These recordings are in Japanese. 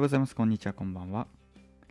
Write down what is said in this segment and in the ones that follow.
ようございます。こんにちは。こんばんは。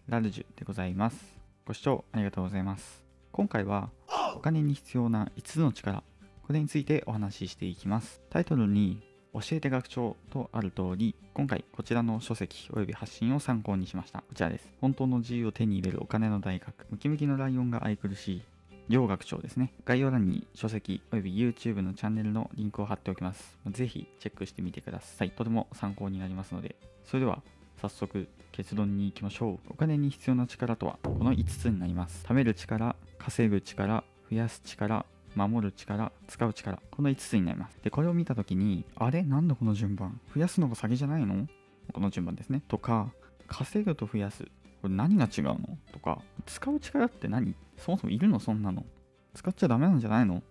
ラルジュでございます。ご視聴ありがとうございます。今回はお金に必要な5つの力、これについてお話ししていきます。タイトルに教えて学長とある通り、今回こちらの書籍及び発信を参考にしました。こちらです。本当の自由を手に入れるお金の大学、ムキムキのライオンが愛くるしい両学長ですね。概要欄に書籍及び YouTube のチャンネルのリンクを貼っておきます。ぜひチェックしてみてください。とても参考になりますので。それでは早速結論に行きましょう。お金に必要な力とはこの5つになります。貯める力、稼ぐ力、増やす力、守る力、使う力。この5つになります。で、これを見たときに、あれ？なんだこの順番？増やすのが先じゃないの？この順番ですね。とか、稼ぐと増やす。これ何が違うの？とか、使う力って何？そもそもいるの？そんなの。使っちゃダメなんじゃないの？っ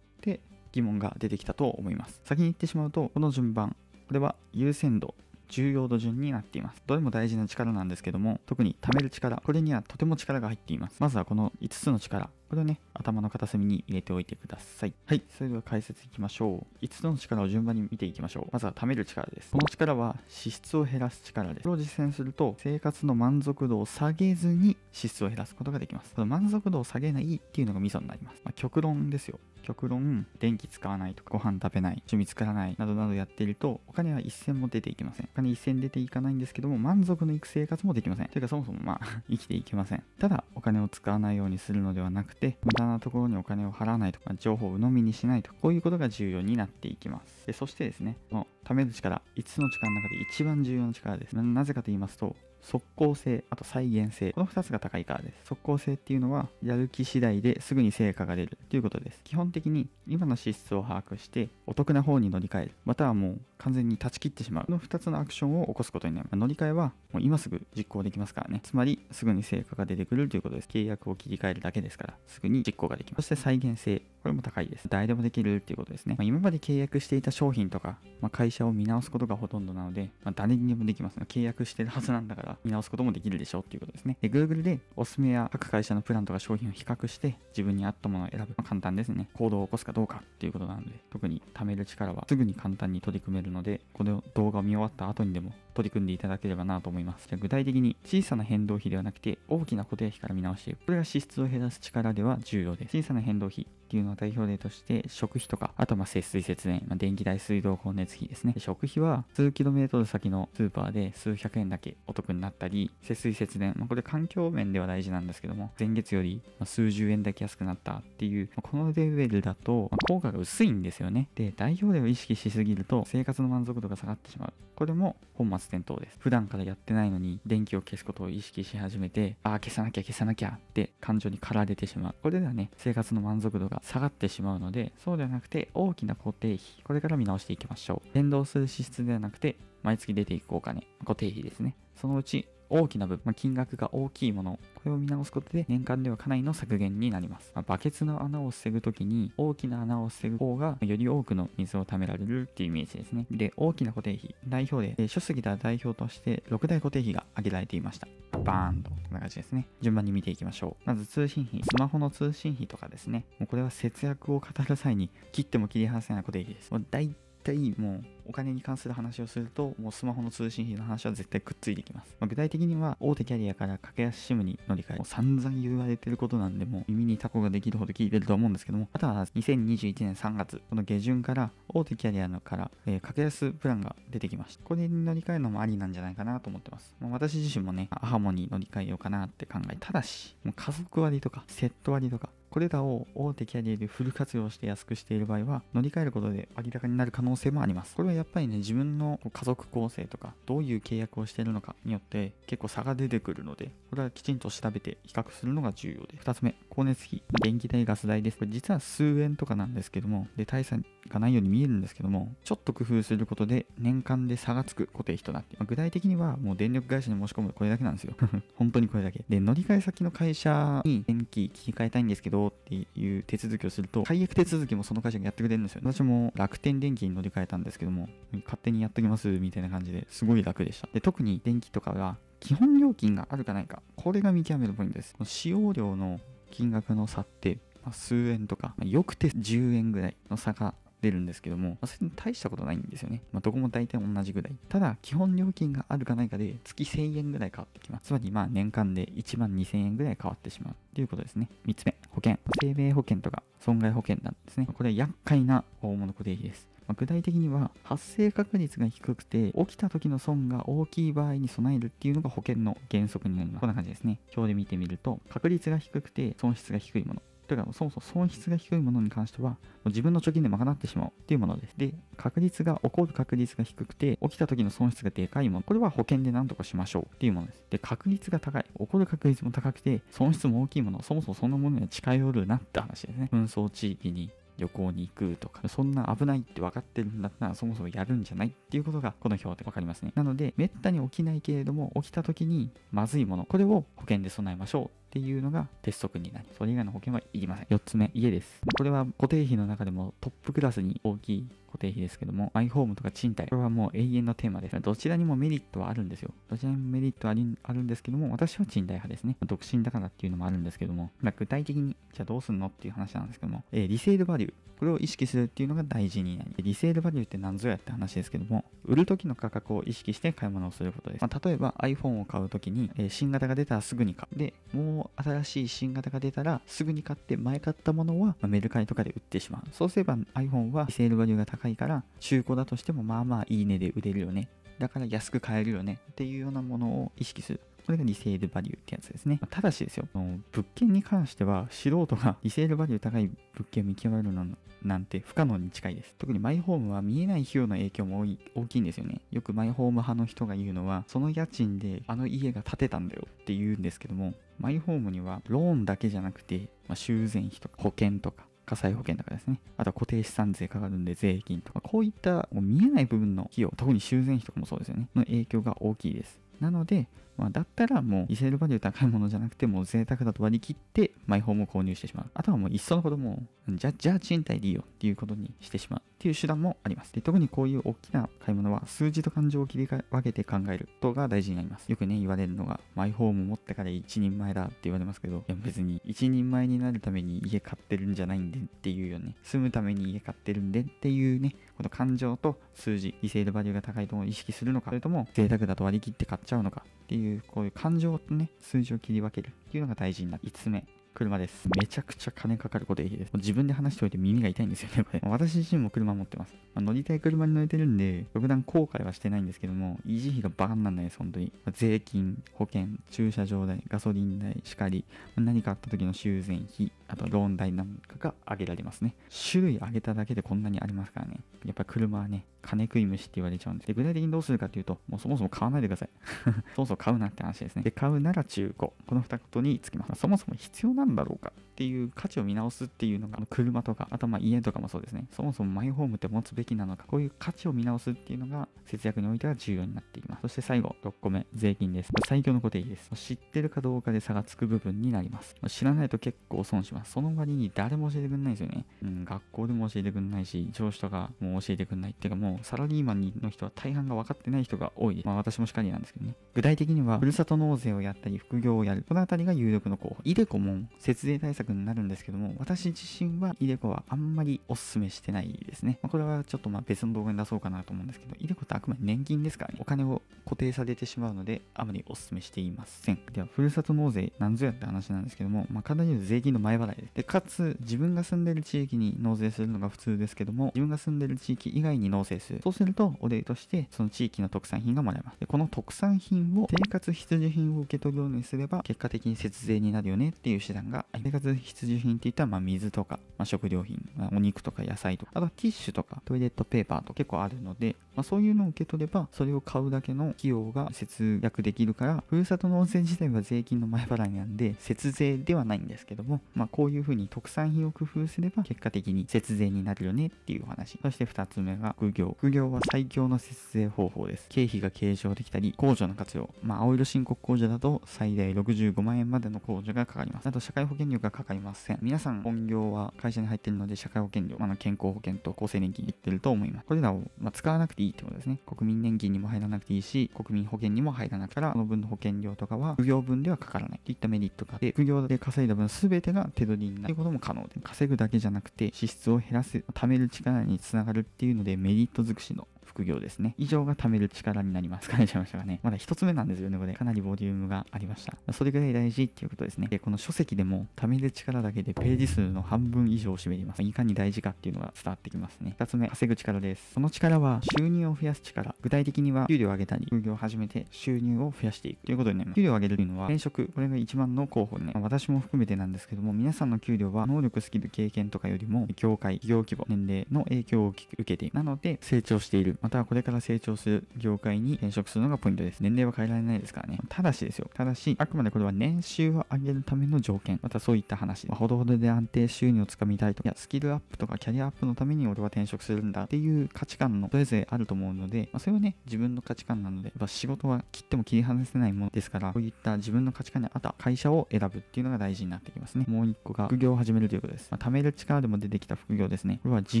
て疑問が出てきたと思います。先に言ってしまうと、この順番、これは優先度、重要度順になっています。どれも大事な力なんですけども、特に貯める力、これにはとても力が入っています。まずはこの5つの力、これをね、頭の片隅に入れておいてください。はい、それでは解説いきましょう。5つの力を順番に見ていきましょう。まずは貯める力です。この力は支出を減らす力です。これを実践すると、生活の満足度を下げずに支出を減らすことができます。この満足度を下げないっていうのがミソになります。まあ、極論ですよ。極論、電気使わないとか、ご飯食べない、趣味作らない、などなどやっていると、お金は一銭も出ていきません。お金一銭出ていかないんですけども、満足のいく生活もできません。というか、そもそもまあ、生きていけません。ただ、お金を使わないようにするのではなくて、無駄なところにお金を払わないとか、情報を鵜呑みにしないとか、こういうことが重要になっていきます。でそしてですね、この貯める力、5つの力の中で一番重要な力です。ななぜかと言いますと、即効性、あと再現性。この2つが高いからです。即効性っていうのは、やる気次第ですぐに成果が出るということです。基本的に今の支出を把握して、お得な方に乗り換える。またはもう完全に断ち切ってしまう。この2つのアクションを起こすことになります。乗り換えはもう今すぐ実行できますからね。つまり、すぐに成果が出てくるということです。契約を切り替えるだけですから、すぐに実行ができます。そして再現性。これも高いです。誰でもできるっていうことですね。まあ、今まで契約していた商品とか、まあ、会社を見直すことがほとんどなので、まあ、誰にでもできます、ね。契約してるはずなんだから、見直すこともできるでしょうっていうことですね。で、Google でおすすめや各会社のプランとか商品を比較して、自分に合ったものを選ぶ。まあ、簡単ですね。行動を起こすかどうかっていうことなので、特に貯める力はすぐに簡単に取り組めるので、この動画を見終わった後にでも取り組んでいただければなと思います。じゃ具体的に小さな変動費ではなくて、大きな固定費から見直していく。これが支出を減らす力では重要です。小さな変動費っていうのは代表例として、食費とか、あとま節水節電、まあ、電気代、水道、光熱費ですね。食費は数キロメートル先のスーパーで数百円だけお得になったり、節水節電、まあ、これ環境面では大事なんですけども、前月より数十円だけ安くなったっていう、まあ、このレベルだと、ま、効果が薄いんですよね。で、代表例を意識しすぎると、生活の満足度が下がってしまう。これも本末転倒です。普段からやってないのに、電気を消すことを意識し始めて、ああ、消さなきゃ消さなきゃって感情に駆られてしまう。これではね、生活の満足度が下がってしまうので、そうではなくて、大きな固定費、これから見直していきましょう。連動する支出ではなくて、毎月出ていくお金、固定費ですね。そのうち、大きな部分、まあ、金額が大きいもの、これを見直すことで年間ではかなりの削減になります。まあ、バケツの穴を防ぐときに大きな穴を防ぐ方がより多くの水を貯められるっていうイメージですね。で、大きな固定費、代表で、書籍では代表として6大固定費が挙げられていました。バーンと、こんな感じですね。順番に見ていきましょう。まず通信費、スマホの通信費とかですね。もうこれは節約を語る際に切っても切り離せない固定費です。もう大体もうお金に関する話をすると、もうスマホの通信費の話は絶対くっついてきます。まあ、具体的には、大手キャリアから格安 SIM に乗り換え、もう散々言われてることなんで、もう耳にタコができるほど聞いてると思うんですけども、あとは2021年3月、この下旬から大手キャリアのから、えー格安プランが出てきました。これに乗り換えるのもありなんじゃないかなと思ってます。まあ、私自身もね、アハモに乗り換えようかなって考え、ただし、もう家族割とか、セット割とか、これらを大手キャリアでフル活用して安くしている場合は、乗り換えることで割高になる可能性もあります。これはやっぱりね、自分の家族構成とか、どういう契約をしているのかによって結構差が出てくるので、これはきちんと調べて比較するのが重要で2。つ目、光熱費。電気代、ガス代です。これ実は数円とかなんですけども、で、大差がないように見えるんですけども、ちょっと工夫することで年間で差がつく固定費となって、まあ具体的にはもう電力会社に申し込むこれだけなんですよ。本当にこれだけ。で、乗り換え先の会社に電気切り替えたいんですけどっていう手続きをすると、解約手続きもその会社がやってくれるんですよ。私も楽天電気に乗り換えたんですけども、勝手にやっときますみたいな感じですごい楽でした。で、特に電気とかが基本料金があるかないか、これが見極めるポイントです。使用量の金額の差って、まあ数円とか、まあよくて10円ぐらいの差が出るんですけども、まあ、それ大したことないんですよね。まあ、どこも大体同じぐらい。ただ、基本料金があるかないかで月1000円ぐらい変わってきます。つまり、まあ年間で1万2000円ぐらい変わってしまうということですね。3つ目、保険。生命保険とか損害保険なんですね。これは厄介な大物固定費です。まあ、具体的には発生確率が低くて起きた時の損が大きい場合に備えるっていうのが保険の原則になります。こんな感じですね。表で見てみると確率が低くて損失が低いもの。というか、そもそも損失が低いものに関しては、自分の貯金で賄ってしまうっていうものです。で、確率が起こる確率が低くて、起きた時の損失がでかいもの。これは保険で何とかしましょうっていうものです。で、確率が高い。起こる確率も高くて、損失も大きいもの。そもそもそんなものには近寄るなって話ですね。紛争地域に旅行に行くとか、そんな危ないって分かってるんだったらそもそもやるんじゃないっていうことがこの表で分かりますね。なので、めったに起きないけれども、起きた時にまずいもの、これを保険で備えましょうっていうのが鉄則になり、それ以外の保険はいりません。4つ目、家です。これは固定費の中でもトップクラスに大きい固定費ですけども、マイホームとか賃貸、これはもう永遠のテーマです。どちらにもメリットはあるんですよ。どちらにもメリットはあるんですけども、私は賃貸派ですね。独身だからっていうのもあるんですけども、まあ、具体的に、じゃあどうすんのっていう話なんですけども、えー、リセールバリュー。これを意識するっていうのが大事になり、リセールバリューって何ぞやって話ですけども、売る時の価格を意識して買い物をすることです。まあ、例えば iPhone を買う時に、えー、新型が出たらすぐに買う。で、もう新しい新型が出たらすぐに買って前買ったものは、まあ、メルカリとかで売ってしまう。そうすれば iPhone はセールバリューが高いから中古だとしてもまあまあいいねで売れるよね。だから安く買えるよねっていうようなものを意識する。これがリセールバリューってやつですね。ただしですよ、物件に関しては素人が リセールバリュー高い物件を見極めるのなんて不可能に近いです。特にマイホームは見えない費用の影響も大きいんですよね。よくマイホーム派の人が言うのは、その家賃であの家が建てたんだよって言うんですけども、マイホームにはローンだけじゃなくて、まあ、修繕費とか保険とか、火災保険とかですね。あとは固定資産税かかるんで税金とか、こういったもう見えない部分の費用、特に修繕費とかもそうですよね。の影響が大きいです。なので、まあ、だったらもうリセールバリュー高いものじゃなくてもう贅沢だと割り切ってマイホームを購入してしまう。あとはもういっそのこともじゃじゃあ賃貸でいいよっていうことにしてしまうっていう手段もあります。で特にこういう大きな買い物は数字と感情を切り分けて考えることが大事になります。よくね言われるのがマイホーム持ってから一人前だって言われますけどいや別に一人前になるために家買ってるんじゃないんでっていうよね住むために家買ってるんでっていうねこの感情と数字リセールバリューが高いと意識するのかそれとも贅沢だと割り切って買っちゃうのかっていうこういう感情とね数字を切り分けるっていうのが大事になる5つ目。車です。めちゃくちゃ金かかることいいです。自分で話しておいて耳が痛いんですよね、これ。私自身も車持ってます。まあ、乗りたい車に乗れてるんで、特段後悔はしてないんですけども、維持費がバカにならないです、本当に。まあ、税金、保険、駐車場代、ガソリン代、しかり、まあ、何かあった時の修繕費、あとローン代なんかが上げられますね。種類上げただけでこんなにありますからね。やっぱ車はね、金食い虫って言われちゃうんです。で、具体的にどうするかっていうと、もうそもそも買わないでください。そもそも買うなって話ですね。で、買うなら中古。この二言につきます。そもそも必要なんだろうかっていう価値を見直すっていうのが、車とか、あとまあ家とかもそうですね。そもそもマイホームって持つべきなのか、こういう価値を見直すっていうのが節約においては重要になっていきます。そして最後、6個目、税金です。最強の固定費です。知ってるかどうかで差がつく部分になります。知らないと結構損します。その割に誰も教えてくれないですよね。うん、学校でも教えてくれないし、上司とかも教えてくれないっていうかもうサラリーマンの人は大半が分かってない人が多いです。まあ私もしかりなんですけどね。具体的には、ふるさと納税をやったり、副業をやる。このあたりが有力の候補。イデコも節税対策になるんですけども、私自身はイデコはあんまりお勧めしてないですね。まあ、これはちょっとまあ別の動画に出そうかなと思うんですけど、イデコってあくまで年金ですからね。お金を固定されてしまうので、あまりお勧めしていません。では、ふるさと納税なんぞやって話なんですけども、まあ、簡単に言うと税金の前払いです。で、かつ、自分が住んでる地域に納税するのが普通ですけども、自分が住んでる地域以外に納税する。そうすると、お礼として、その地域の特産品がもらえます。で、この特産品を生活必需品を受け取るようにすれば、結果的に節税になるよねっていう手段が、生活必需品って言ったら、まあ、水とか、まあ、食料品、まあ、お肉とか野菜とか、あとはティッシュとか、トイレットペーパーと結構あるので、まあ、そういうのを受け取れば、それを買うだけの費用が節約できるから、ふるさと納税自体は税金の前払いなんで、節税ではないんですけども、まあ、こういうふうに特産品を工夫すれば、結果的に節税になるよねっていうお話。そして2つ目が副業。副業は最強の節税方法です。経費が計上できたり、控除の活用。まあ、青色申告控除だと最大65万円までの控除がかかります。あと、社会保険料がかかりません。皆さん、本業は会社に入っているので、社会保険料、まあ、健康保険と厚生年金いってると思います。これらを、ま、使わなくていいってことですね。国民年金にも入らなくていいし、国民保険にも入らなくから、この分の保険料とかは、副業分ではかからないといったメリットがあって、副業で稼いだ分全てが手取りになるということも可能で、稼ぐだけじゃなくて、支出を減らす、貯める力につながるっていうので、メリット尽くしの副業ですね。以上が貯める力になります。書いちゃいましたがね。まだ一つ目なんですよね、これ。かなりボリュームがありました。それぐらい大事っていうことですね。で、この書籍でも貯める力だけでページ数の半分以上を占めています。いかに大事かっていうのが伝わってきますね。二つ目、稼ぐ力です。その力は収入を増やす力。具体的には給料を上げたり、副業を始めて収入を増やしていくということになります。給料を上げるというのは転職。これが一番の候補でね。私も含めてなんですけども、皆さんの給料は能力、スキル、経験とかよりも、業界、企業規模、年齢の影響を受けている。なので、成長している。ままたはこれから成長する業界に転職するのがポイントです。年齢は変えられないですからね。ただしですよ。ただし、あくまでこれは年収を上げるための条件。またそういった話。まあ、ほどほどで安定収入をつかみたいと、いや、スキルアップとかキャリアアップのために俺は転職するんだっていう価値観のそれぞれあると思うので、まあ、それはね、自分の価値観なので、やっぱ仕事は切っても切り離せないものですから、こういった自分の価値観に合った会社を選ぶっていうのが大事になってきますね。もう一個が副業を始めるということです。まあ、貯める力でも出てきた副業ですね。これは事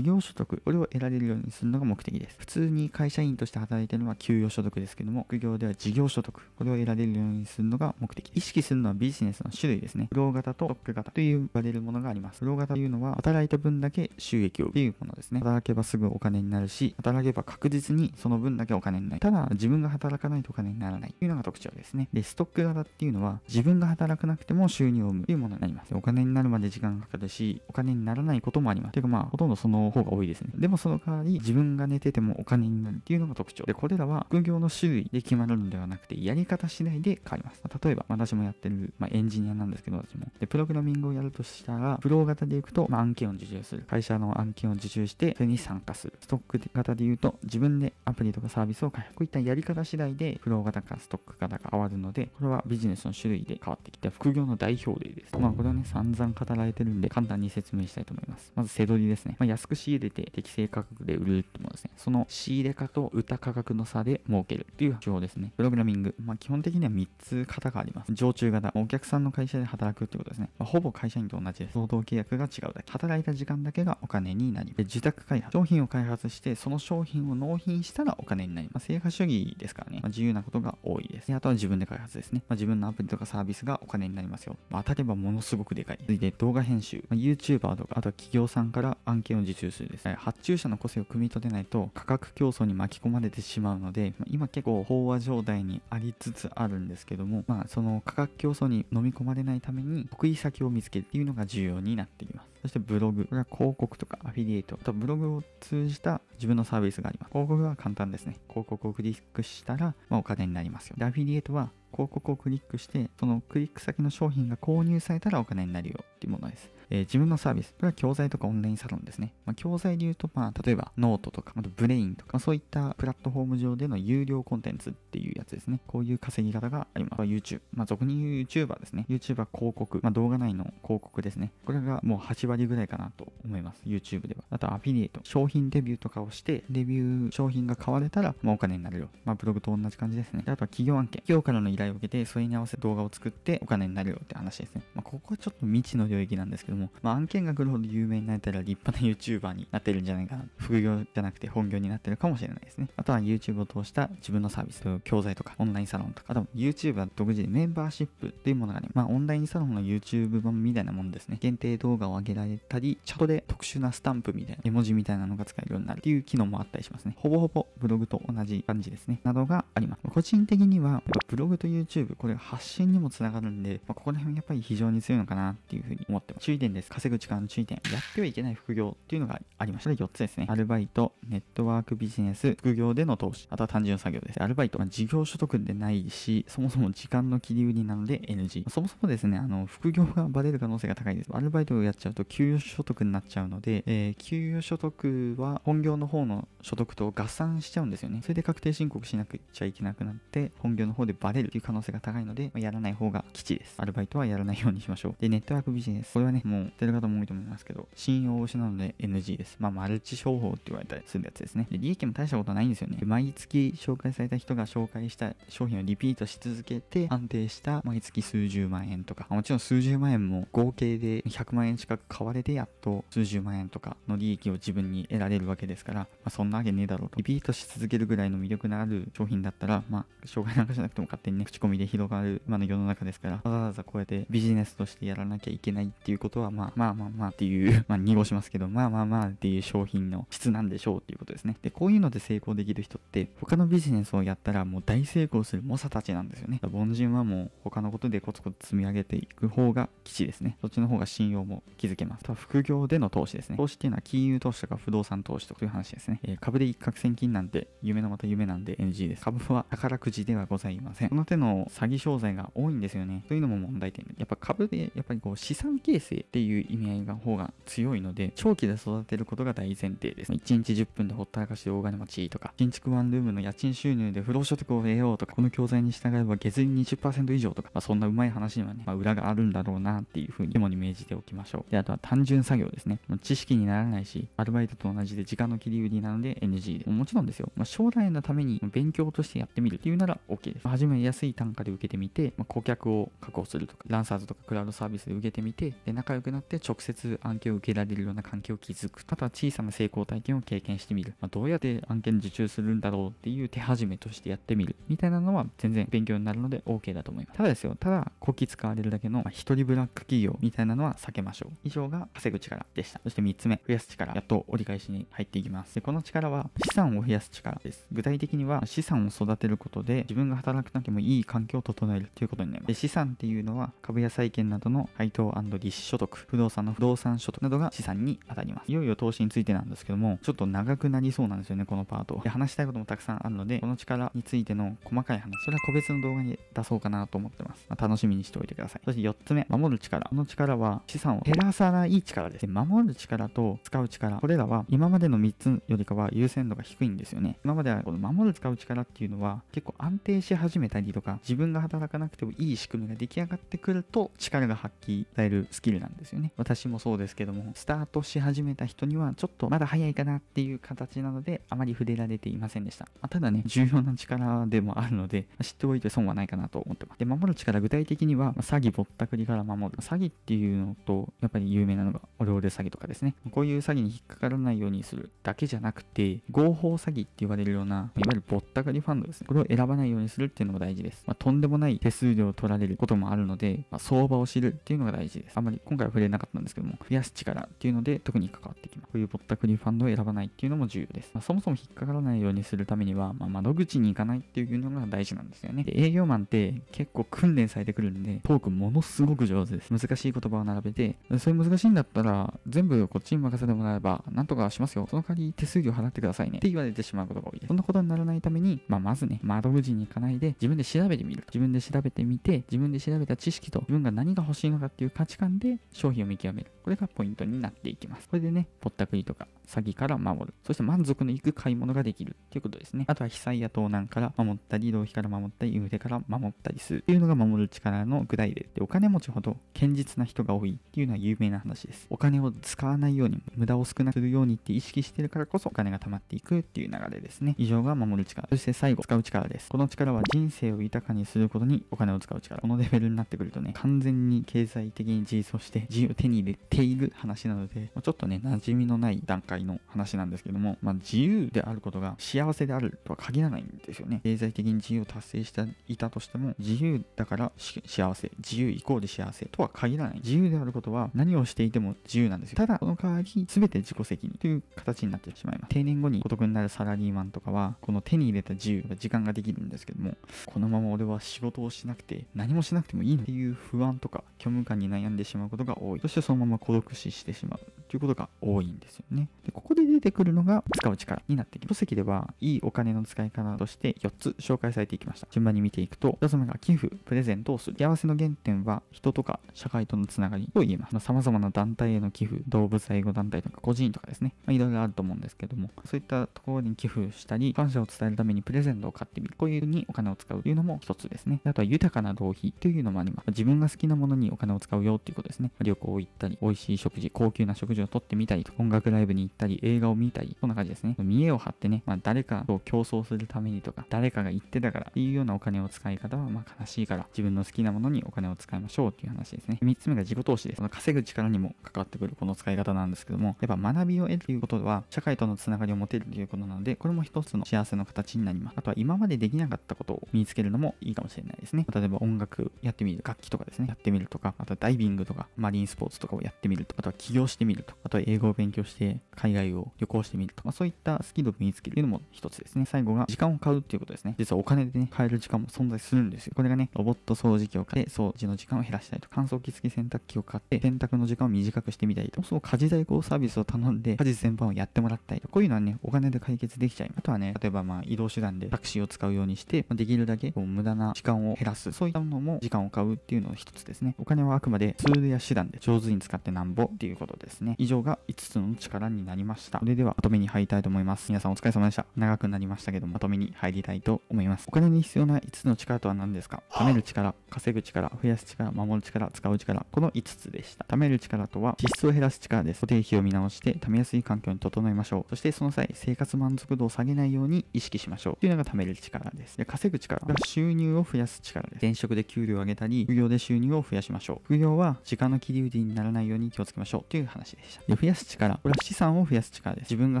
業所得。これを得られるようにするのが目的です。普通にに会社員として働いているのは給与所得ですけども、副業では事業所得。これを得られるようにするのが目的。意識するのはビジネスの種類ですね。フロー型とトップ型と言われるものがあります。フロー型というのは、働いた分だけ収益を得るものですね。働けばすぐお金になるし、働けば確実にその分だけお金になる。ただ、自分が働かないとお金にならないというのが特徴ですね。で、ストック型っていうのは、自分が働かなくても収入を生むというものになります。お金になるまで時間がかかるし、お金にならないこともあります。ていうかまあ、ほとんどその方が多いですね。でもその代わり、自分が寝ててもお金になるっていうのが特徴。で、これらは副業の種類で決まるのではなくて、やり方次第で変わります。例えば、私もやってる、まあ、エンジニアなんですけど、私も。で、プログラミングをやるとしたら、プロー型でいくと、まあ、案件を受注する。会社の案件を受注して、それに参加する。ストック型で言うと、自分でアプリとかサービスを開発。こういったやり方次第で、プロー型かストック型が変わるので、これはビジネスの種類で変わってきて、副業の代表例です。まあ、これはね、散々語られてるんで、簡単に説明したいと思います。まず、背取りですね。まあ、安く仕入れて適正価格で売るってものですね。その仕入れ価と売った価格の差で儲けるっていう手法ですね。プログラミング。まあ、基本的には3つ型があります。常駐型。お客さんの会社で働くってことですね。まあ、ほぼ会社員と同じです。労働契約が違うだけ。働いた時間だけがお金になりで受託開発。商品を開発して、その商品を納品したらお金になります。成果主義ですからね。まあ、自由なことが多いです。であとは自分で開発ですね。まあ、自分のアプリとかサービスがお金になりますよ。まあ、当たればものすごくでかい。続いて動画編集。まあ、YouTuber とか、あとは企業さんから案件を受注するです。発注者の個性を汲み取れないと価格競争に巻き込まれてしまうので、今結構飽和状態にありつつあるんですけども、まあ、その価格競争に飲み込まれないために得意先を見つけるっていうのが重要になってきます。そしてブログ。これは広告とかアフィリエイト。あとブログを通じた自分のサービスがあります。広告は簡単ですね。広告をクリックしたら、まあ、お金になりますよ。で、アフィリエイトは広告をクリックして、そのクリック先の商品が購入されたらお金になるよっていうものです。えー、自分のサービス。これは教材とかオンラインサロンですね。まあ、教材で言うと、まあ、例えばノートとか、あと Brainとか、まあそういったプラットフォーム上での有料コンテンツっていうやつですね。こういう稼ぎ方があります。YouTube。まあ、俗に言う YouTuber ですね。YouTuber 広告。まあ、動画内の広告ですね。これがもう8割ぐらいかなと思います。YouTube では。あとアフィリエイト。商品レビューとかをして、レビュー商品が買われたら、まあ、お金になるよ。まあ、ブログと同じ感じですね。あとは企業案件。企業からの依頼を受けて、それに合わせ動画を作ってお金になるよって話ですね。まあ、ここはちょっと未知の領域なんですけども、まあ、案件が来るほど有名になったら立派な YouTuber になってるんじゃないかな。副業じゃなくて本業になってるかもしれないですね。あとは YouTube を通した自分のサービス、教材とかオンラインサロンとか、あと YouTuber 独自でメンバーシップっていうものがね、まあ、オンラインサロンの YouTube 版みたいなものですね。限定動画を上げられたり、チャットで特殊なスタンプみたいな絵文字みたいなのが使えるようになるっていう機能もあったりしますね。ほぼほぼブログと同じ感じですね。などがあります。個人的には、ブログと YouTube、これ発信にもつながるんで、まあ、ここら辺やっぱり非常に強いのかなっていうふうに思ってます。注意点です。稼ぐ力の注意点。やってはいけない副業っていうのがありました。4つですね。アルバイト、ネットワークビジネス、副業での投資、あとは単純作業です。アルバイト、まあ、事業所得でないし、そもそも時間の切り売りなので NG。そもそもですね、あの、副業がバレる可能性が高いです。アルバイトをやっちゃうと給与所得になっちゃうので、えー、給与所得は本業の方の所得と合算しちゃうんですよね。それで確定申告しなくちゃいけなくなって、本業の方でバレるという可能性が高いので、まあ、やらない方が基地です。アルバイトはやらないようにしましょう。で、ネットワークビジネス。これはね、ももしてる方も多いと思いますけど、信用を失うので NG です。まあ、マルチ商法って言われたりするやつですね。で、利益も大したことないん。ですよね。毎月紹介された人が紹介した商品をリピートし続けて、安定した毎月数十万円とか、もちろん。数十万円も合計で100万円近く買われてやっと数十万円とかの利益を自分に得られるわけですから、まあ、そん。なわけねえだろうと。リピートし続けるぐらいの魅力のある商品だったら、まあ、紹介なん。かじゃなくても勝手にね、口コミで広がる今の世の中ですから、わざわざこうやってビジネスとしてやらなきゃいけないっていうことは、まあまあまあまあっていう、まあ濁しますけど、まあまあまあっていう商品の質なんでしょうっていうことですね。で、こういうので成功できる人って、他のビジネスをやったらもう大成功する猛者たちなんですよね。凡人はもう他のことでコツコツ積み上げていく方が基地ですね。そっちの方が信用も築けます。とは副業での投資ですね。投資っていうのは金融投資とか不動産投資とかという話ですね。えー、株で一攫千金なんて夢のまた夢なんで NG です。株は宝くじではございません。この手の詐欺商材が多いんですよね。というのも問題点で。やっぱ株でやっぱりこう資産形成ってっていう意味合いが方が強いので、長期で育てることが大前提です。1日10分でほったらかしで大金持ちとか、新築ワンルームの家賃収入で不労所得を得ようとか、この教材に従えば月利20%以上とか、まあ、そんなうまい話にはね、まあ、裏があるんだろうなっていうふうに肝に銘じておきましょう。で、あとは単純作業ですね。知識にならないし、アルバイトと同じで時間の切り売りなので NG で。もちろんですよ。まあ、将来のために勉強としてやってみるっていうなら OK です。初め安い単価で受けてみて、まあ、顧客を確保するとか、ランサーズとかクラウドサービスで受けてみて、で、仲良くなって直接案件を受けられるような環境を築く。あとは小さな成功体験を経験してみる。まあ、どうやって案件受注するんだろうっていう手始めとしてやってみる。みたいなのは全然勉強になるので OK だと思います。ただですよ、ただ、こき使われるだけの、まあ、一人ブラック企業みたいなのは避けましょう。以上が稼ぐ力でした。そして3つ目、増やす力。やっと折り返しに入っていきます。で、この力は資産を増やす力です。具体的には資産を育てることで自分が働くなきもいい環境を整えるということになります。で、資産っていうのは株や債券などの配当利子所得、不動産の不動産所得などが資産に当たります。いよいよ投資についてなんですけども、ちょっと長くなりそうなんですよね、このパート。で、話したいこともたくさんあるので、この力についての細かい話、それは個別の動画に出そうかなと思ってます。まあ、楽しみにしておいてください。そして4つ目、守る力。この力は資産を減らさない力です。で守る力と使う力。これらは今までの3つよりかは優先度が低いんですよね。今まではこの守る使う力っていうのは結構安定し始めたりとか、自分が働かなくてもいい仕組みが出来上がってくると力が発揮されるスキルなんですですよね。私もそうですけども、スタートし始めた人にはちょっとまだ早いかなっていう形なので、あまり触れられていませんでした。まあ、ただね、重要な力でもあるので、知っておいて損はないかなと思ってます。で、守る力、具体的には、詐欺ぼったくりから守る。詐欺っていうのと、やっぱり有名なのが、オレオレ詐欺とかですね。こういう詐欺に引っかからないようにするだけじゃなくて、合法詐欺って言われるような、いわゆるぼったくりファンドですね。これを選ばないようにするっていうのが大事です。まあ、とんでもない手数料を取られることもあるので、まあ、相場を知るっていうのが大事です。あまり今回は触れなかったんですけども、増やす力っていうので特に関わってきます。こういうぼったくりファンドを選ばないっていうのも重要です。まあ、そもそも引っかからないようにするためには、まあ、窓口に行かないっていうのが大事なんですよね。で営業マンって結構訓練されてくるんで、トークものすごく上手です。難しい言葉を並べて、それ難しいんだったら、全部こっちに任せてもらえば、なんとかしますよ。その代わり手数料払ってくださいね。って言われてしまうことが多いです。そんなことにならないために、まあ、まずね、窓口に行かないで、自分で調べてみる。自分で調べてみて、自分で調べた知識と、自分が何が欲しいのかっていう価値観で商品を見極める。これがポイントになっていきます。これでね、ぼったくりとか詐欺から守る。そして満足のいく買い物ができるっていうことですね。あとは被災や盗難から守ったり、浪費から守ったり、インフレから守ったりするっていうのが守る力の具体例で、お金持ちほど堅実な人が多いっていうのは有名な話です。お金を使わないように、無駄を少なくするようにって意識してるからこそお金が貯まっていくっていう流れですね。以上が守る力。そして最後、使う力です。この力は人生を豊かにすることにお金を使う力。このレベルになってくるとね、完全に経済的に自立して自由を手に入れている話なので、ちょっとね、馴染みのない段階の話なんですけども、まあ、自由であることが幸せであるとは限らないんですよね。経済的に自由を達成していたとしても、自由だから幸せ、自由イコール幸せとは限らない。自由であることは何をしていても自由なんですよ。ただ、その代わり全て自己責任という形になってしまいます。定年後にお得になるサラリーマンとかは、この手に入れた自由、時間ができるんですけども、このまま俺は仕事をしなくて、何もしなくてもいいっていう不安とか虚無感に悩んでしまうことが多い。そしてそのまま孤独死してしまうということが多いんですよね。でここで出てくるのが使う力になってきます。書籍ではいいお金の使い方として4つ紹介されていきました。順番に見ていくと、1つ目が寄付、プレゼントをする。幸せの原点は人とか社会とのつながりと言えます。様々な団体への寄付、動物愛護団体とか個人とかですね。まあ、いろいろあると思うんですけども、そういったところに寄付したり、感謝を伝えるためにプレゼントを買ってみる。こういうふうにお金を使うというのも一つですね。あとは豊かな浪費というのもあります。自分が好きなものにお金を使うよっていうことですね。旅旅行行ったり、美味しい食事、高級な食事をとってみたりと、音楽ライブに行ったり、映画を見たり、そんな感じですね。見栄を張ってね、まあ、誰かと競争するためにとか、誰かが言ってたからっていうようなお金を使い方は、まあ悲しいから、自分の好きなものにお金を使いましょうっていう話ですね。3つ目が自己投資です。その稼ぐ力にも関わってくるこの使い方なんですけども、やっぱ学びを得るということは、社会とのつながりを持てるということなので、これも一つの幸せの形になります。あとは今までできなかったことを身につけるのもいいかもしれないですね。例えば音楽やってみる、楽器とかですね、やってみるとか、あとはダイビングとか、マリンスポーツとかをやってみると、あとは起業してみると、あとは英語を勉強して海外を旅行してみると、まあ、そういったスキルを身につけるというのも一つですね。最後が時間を買うっていうことですね。実はお金でね、買える時間も存在するんですよ。これがね、ロボット掃除機を買って掃除の時間を減らしたりと、乾燥機付き洗濯機を買って洗濯の時間を短くしてみたりと、その家事代行サービスを頼んで家事全般をやってもらったりと、こういうのはね、お金で解決できちゃいます。あとはね、例えばまあ移動手段でタクシーを使うようにして、できるだけこう無駄な時間を減らす。そういったものも時間を買うっていうのの一つですね。お金はあくまでツールや手段で上手に使ってなんぼっていうことですね。以上が5つの力になりました。それではまとめに入りたいと思います。皆さんお疲れ様でした。長くなりましたけど、まとめに入りたいと思います。お金に必要な5つの力とは何ですか？貯める力、稼ぐ力、増やす力、守る力、使う力。この5つでした。貯める力とは支出を減らす力です。固定費を見直して貯めやすい環境に整えましょう。そしてその際、生活満足度を下げないように意識しましょう。というのが貯める力です。で稼ぐ力が収入を増やす力です。転職で給料を上げたり、副業で収入を増やしましょう。副業は時間の切り売りにならないように気をつけましょうという話ですした。で増やす力。これは資産を増やす力です。自分が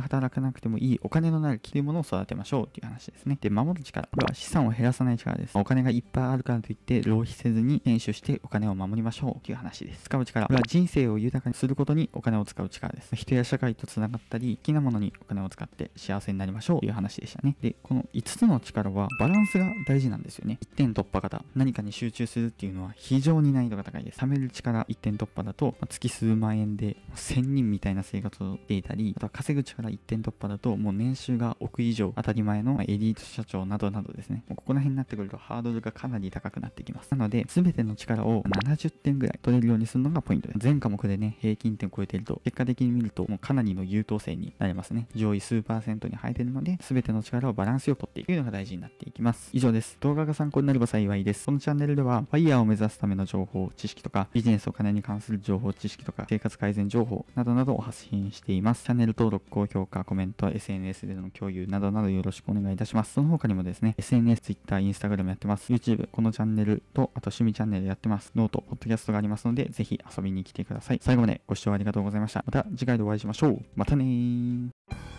働かなくてもいいお金のなる木というものを育てましょうという話ですね。で、守る力。これは資産を減らさない力です。お金がいっぱいあるからといって浪費せずに編集してお金を守りましょうという話です。使う力。これは人生を豊かにすることにお金を使う力です。人や社会とつながったり、好きなものにお金を使って幸せになりましょうという話でしたね。で、この5つの力はバランスが大事なんですよね。一点突破型。何かに集中するっていうのは非常に難易度が高いです。貯める力一点突破だと、ま月数万円で1000人みたいな生活をしていたり、あとは稼ぐ力一点突破だと、もう年収が億以上当たり前のエリート社長などなどですね。もうここら辺になってくるとハードルがかなり高くなってきます。なので、全ての力を70点ぐらい取れるようにするのがポイントです。全科目でね、平均点を超えていると、結果的に見ると、もうかなりの優等生になりますね。上位数パーセントに入れるので、全ての力をバランスよく取っていくというのが大事になっていきます。以上です。動画が参考になれば幸いです。このチャンネルでは、ファイヤーを目指すための情報、知識とか、ビジネスお金に関する情報、知識とか、生活改善情報などなどを発信しています。チャンネル登録、高評価、コメント、SNS での共有などなどよろしくお願いいたします。その他にもですね、SNS、Twitter、Instagram やってます。YouTube、このチャンネルと、あと趣味チャンネルやってます。ノート、ポッドキャストがありますので、ぜひ遊びに来てください。最後までご視聴ありがとうございました。また次回でお会いしましょう。またねー。